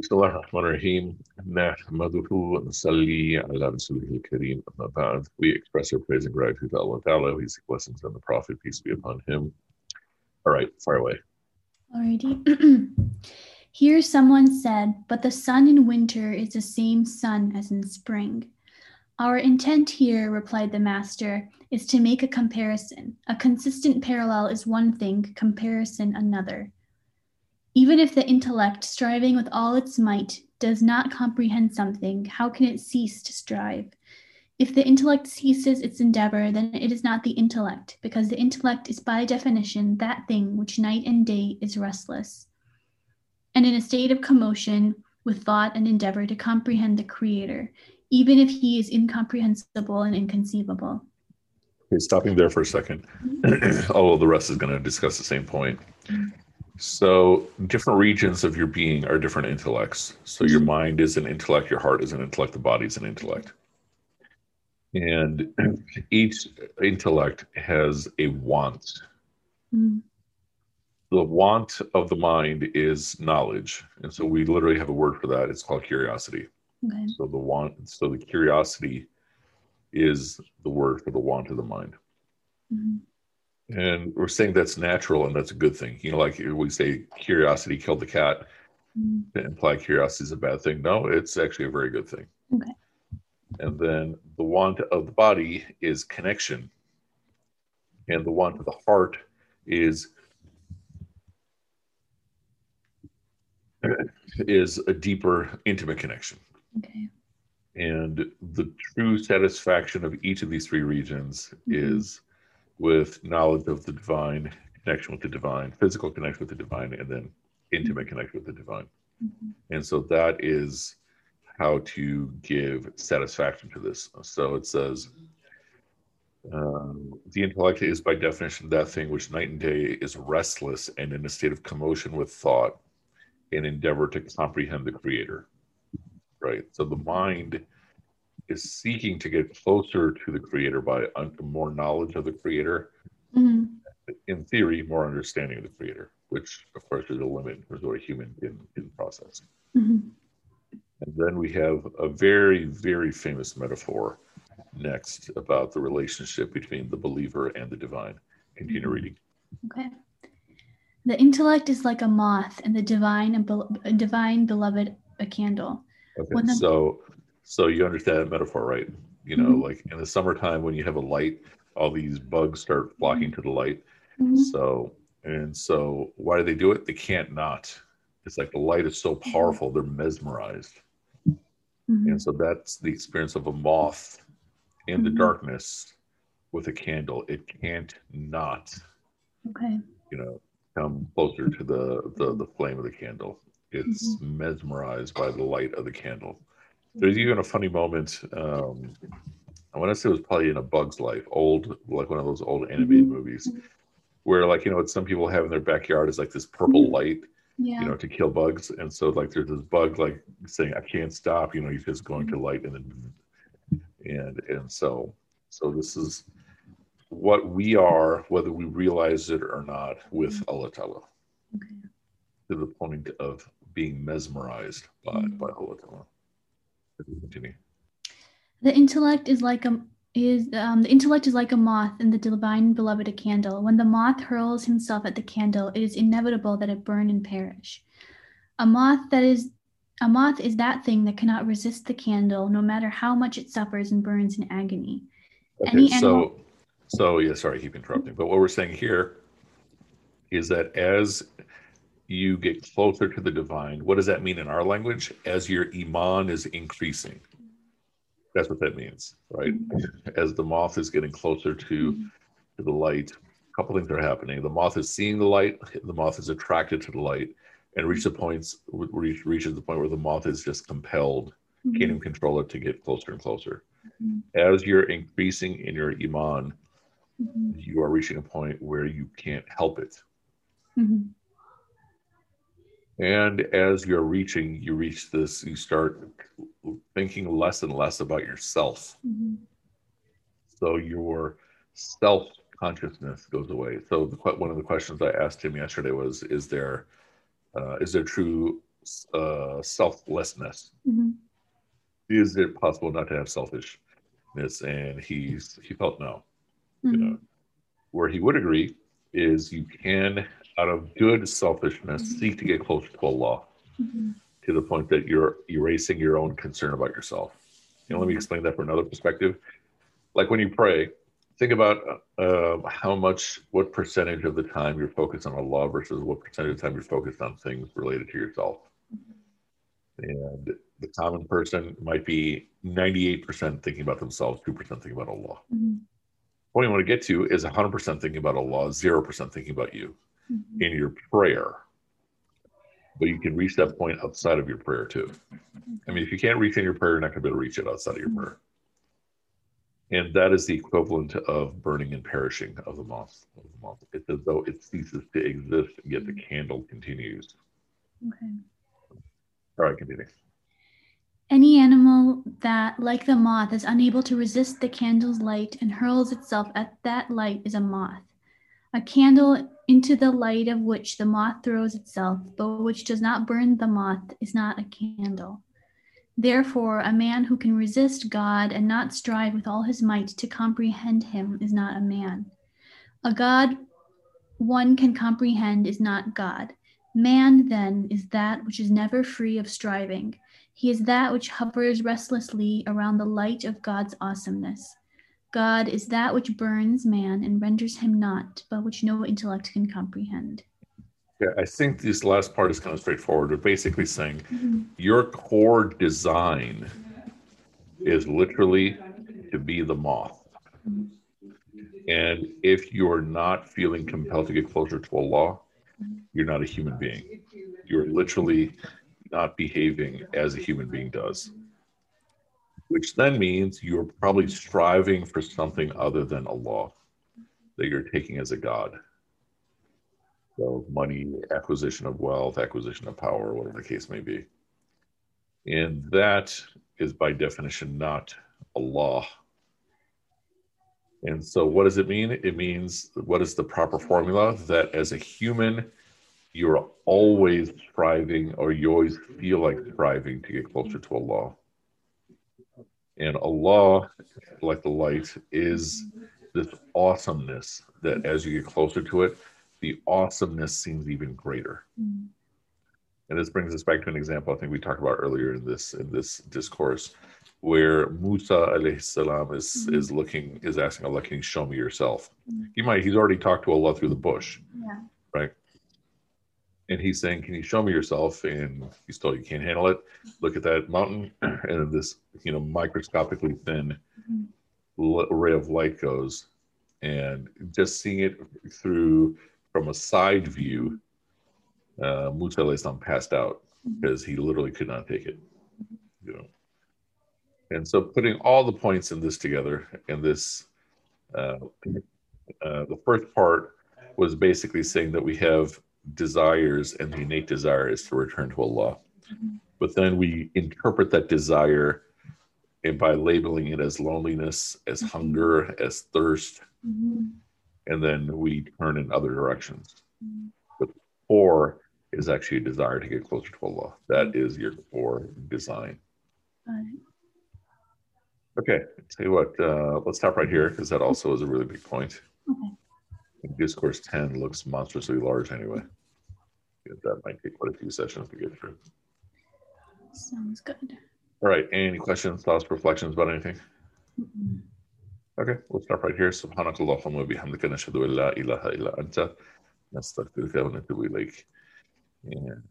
بسم الله الرحمن الرحيم نحمده ونصلي على رسوله الكريم أما بعد We express our praise and gratitude to Allah Ta'ala We seek blessings on the Prophet peace be upon him All right, fire away Alrighty. Here someone said, but the sun in winter is the same sun as in spring. Our intent here, replied the master, is to make a comparison. A consistent parallel is one thing, comparison another. Even if the intellect, striving with all its might, does not comprehend something, how can it cease to strive? If the intellect ceases its endeavor, then it is not the intellect, because the intellect is by definition that thing which night and day is restless, and in a state of commotion with thought and endeavor to comprehend the Creator, even if he is incomprehensible and inconceivable. Okay, stopping there for a 2nd mm-hmm. Although the rest is going to discuss the same point. Mm-hmm. So, different regions of your being are different intellects. So, your mind is an intellect, your heart is an intellect, the body is an intellect. And each intellect has a want. Mm. The want of the mind is knowledge. And so, we literally have a word for that. It's called curiosity. Okay. So, the want, so the curiosity is the word for the want of the mind. Mhm. And we're saying that's natural and that's a good thing. You know, like we say curiosity killed the cat, Mm. to imply curiosity is a bad thing. No, it's actually a very good thing. Okay. And then the want of the body is connection. And the want of the heart is is a deeper intimate connection. Okay. And the true satisfaction of each of these three regions Mhm. is with knowledge of the divine, connection with the divine, physical connection with the divine, and then intimate connection with the divine. Mhm. And so that is how to give satisfaction to this. So it says, um, the intellect is by definition that thing which night and day is restless and in a state of commotion with thought and endeavor to comprehend the creator. Right. So the mind is seeking to get closer to the creator by un- more knowledge of the creator Mhm. in theory, more understanding of the creator, which of course is a limit for of a human in, can process. Mhm. And then we have a very, very famous metaphor next about the relationship between the believer and the divine. Continue reading. Okay. The intellect is like a moth, and the divine and bel- divine beloved a candle. Okay. The- so, so you understand that metaphor, right? You know, Mhm. like in the summertime when you have a light, all these bugs start flocking to the light. Mhm. So, and so why do they do it? They can't not. It's like the light is so powerful, they're mesmerized. And so that's the experience of a moth in the Mhm. darkness with a candle. It can't not, Okay. you know, come closer to the the, the flame of the candle. It's mesmerized by the light of the candle. There's even a funny moment. Um, I want to say it was probably in A Bug's Life, old, like one of those old animated Mhm. movies, where like you know what some people have in their backyard is like this purple Mhm. light, Yeah. you know, to kill bugs. And so like there's this bug like saying, I can't stop, you know, he's just going to light and then and and so so this is what we are, whether we realize it or not, with Allah Ta'ala, okay. to the point of being mesmerized by, by Allah Ta'ala. Continue. The intellect is like a is um, the intellect is like a moth, and the divine beloved a candle. When the moth hurls himself at the candle, it is inevitable that it burn and perish. A moth that is a moth is that thing that cannot resist the candle, no matter how much it suffers and burns in agony. Okay, Any so animal- so yeah, sorry, I keep interrupting. But what we're saying here is that as you get closer to the divine, what does that mean in our language? As your iman is increasing. That's what that means, right? As the moth is getting closer to, to the light, a couple things are happening. The moth is seeing the light, the moth is attracted to the light, and reach the points reach, reaches the point where the moth is just compelled, Mhm. can't even control it to get closer and closer. Mhm. As you're increasing in your iman, you are reaching a point where you can't help it. And as you're reaching, you reach this, you start thinking less and less about yourself. Mhm. So your self consciousness goes away. So the, one of the questions I asked him yesterday was: Is there uh, is there true uh, selflessness. Mhm. Is it possible not to have selfishness? And he's he felt no. You know, where he would agree is you can, out of good selfishness, Mhm. seek to get closer to Allah Mhm. to the point that you're erasing your own concern about yourself. And let me explain that from another perspective. Like when you pray, think about uh, how much, what percentage of the time you're focused on Allah versus what percentage of the time you're focused on things related to yourself. And the common person might be 98% thinking about themselves, 2% thinking about Allah. Mhm. What you want to get to is 100% thinking about Allah, 0% thinking about you In your prayer. But you can reach that point outside of your prayer too. I mean, if you can't reach in your prayer, you're not going to be able to reach it outside of your prayer. And that is the equivalent of burning and perishing of the moth. Of the moth. It's as though it ceases to exist, yet the mm-hmm. candle continues. Okay. All right, continue. Any animal that, like the moth, is unable to resist the candle's light and hurls itself at that light is a moth. A candle into the light of which the moth throws itself, but which does not burn the moth, is not a candle. Therefore, a man who can resist God and not strive with all his might to comprehend him is not a man. A God one can comprehend is not God. Man, then, is that which is never free of striving. He is that which hovers restlessly around the light of God's awesomeness. God is that which burns man and renders him not, but which no intellect can comprehend. Yeah, I think this last part is kind of straightforward. We're basically saying mm-hmm. your core design is literally to be the moth. And if you're not feeling compelled to get closer to Allah, you're not a human being. You're literally not behaving as a human being does, which then means you're probably striving for something other than Allah that you're taking as a God. So, money, acquisition of wealth, acquisition of power, whatever the case may be. And that is by definition not Allah. And so, what does it mean? It means what is the proper formula? That as a human, you're always striving, or you always feel like striving to get closer to Allah. And Allah, like the light, is this awesomeness that as you get closer to it, the awesomeness seems even greater. Mm. And this brings us back to an example I think we talked about earlier in this in this discourse, where Musa alayhi salam is Mhm. is looking is asking Allah, "Can you show me yourself?" Mhm. He might he's already talked to Allah through the bush, Yeah. right? And he's saying, "Can you show me yourself?" And he's told you can't handle it. Look at that mountain, and this you know microscopically thin Mhm. ray of light goes, and just seeing it through from a side view, uh, salam passed out Mhm. because he literally could not take it. You know. And so putting all the points in this together, and this, uh, uh, the first part was basically saying that we have desires, and the innate desire is to return to Allah. Mhm. But then we interpret that desire and by labeling it as loneliness, as Mhm. hunger, as thirst, Mhm. and then we turn in other directions. Mhm. But core is actually a desire to get closer to Allah. That is your core design. Okay, tell you what, uh, let's stop right here because that also is a really big point. Okay. Discourse 10 looks monstrously large anyway. Yeah, That might take quite a few sessions to get through. Sounds good. All right, any questions, thoughts, reflections about anything? Mm-mm. Okay, we'll stop right here. سبحانك اللهم وبحمدك نشهد أن لا إله إلا أنت نستغفرك ونتوب إليك. And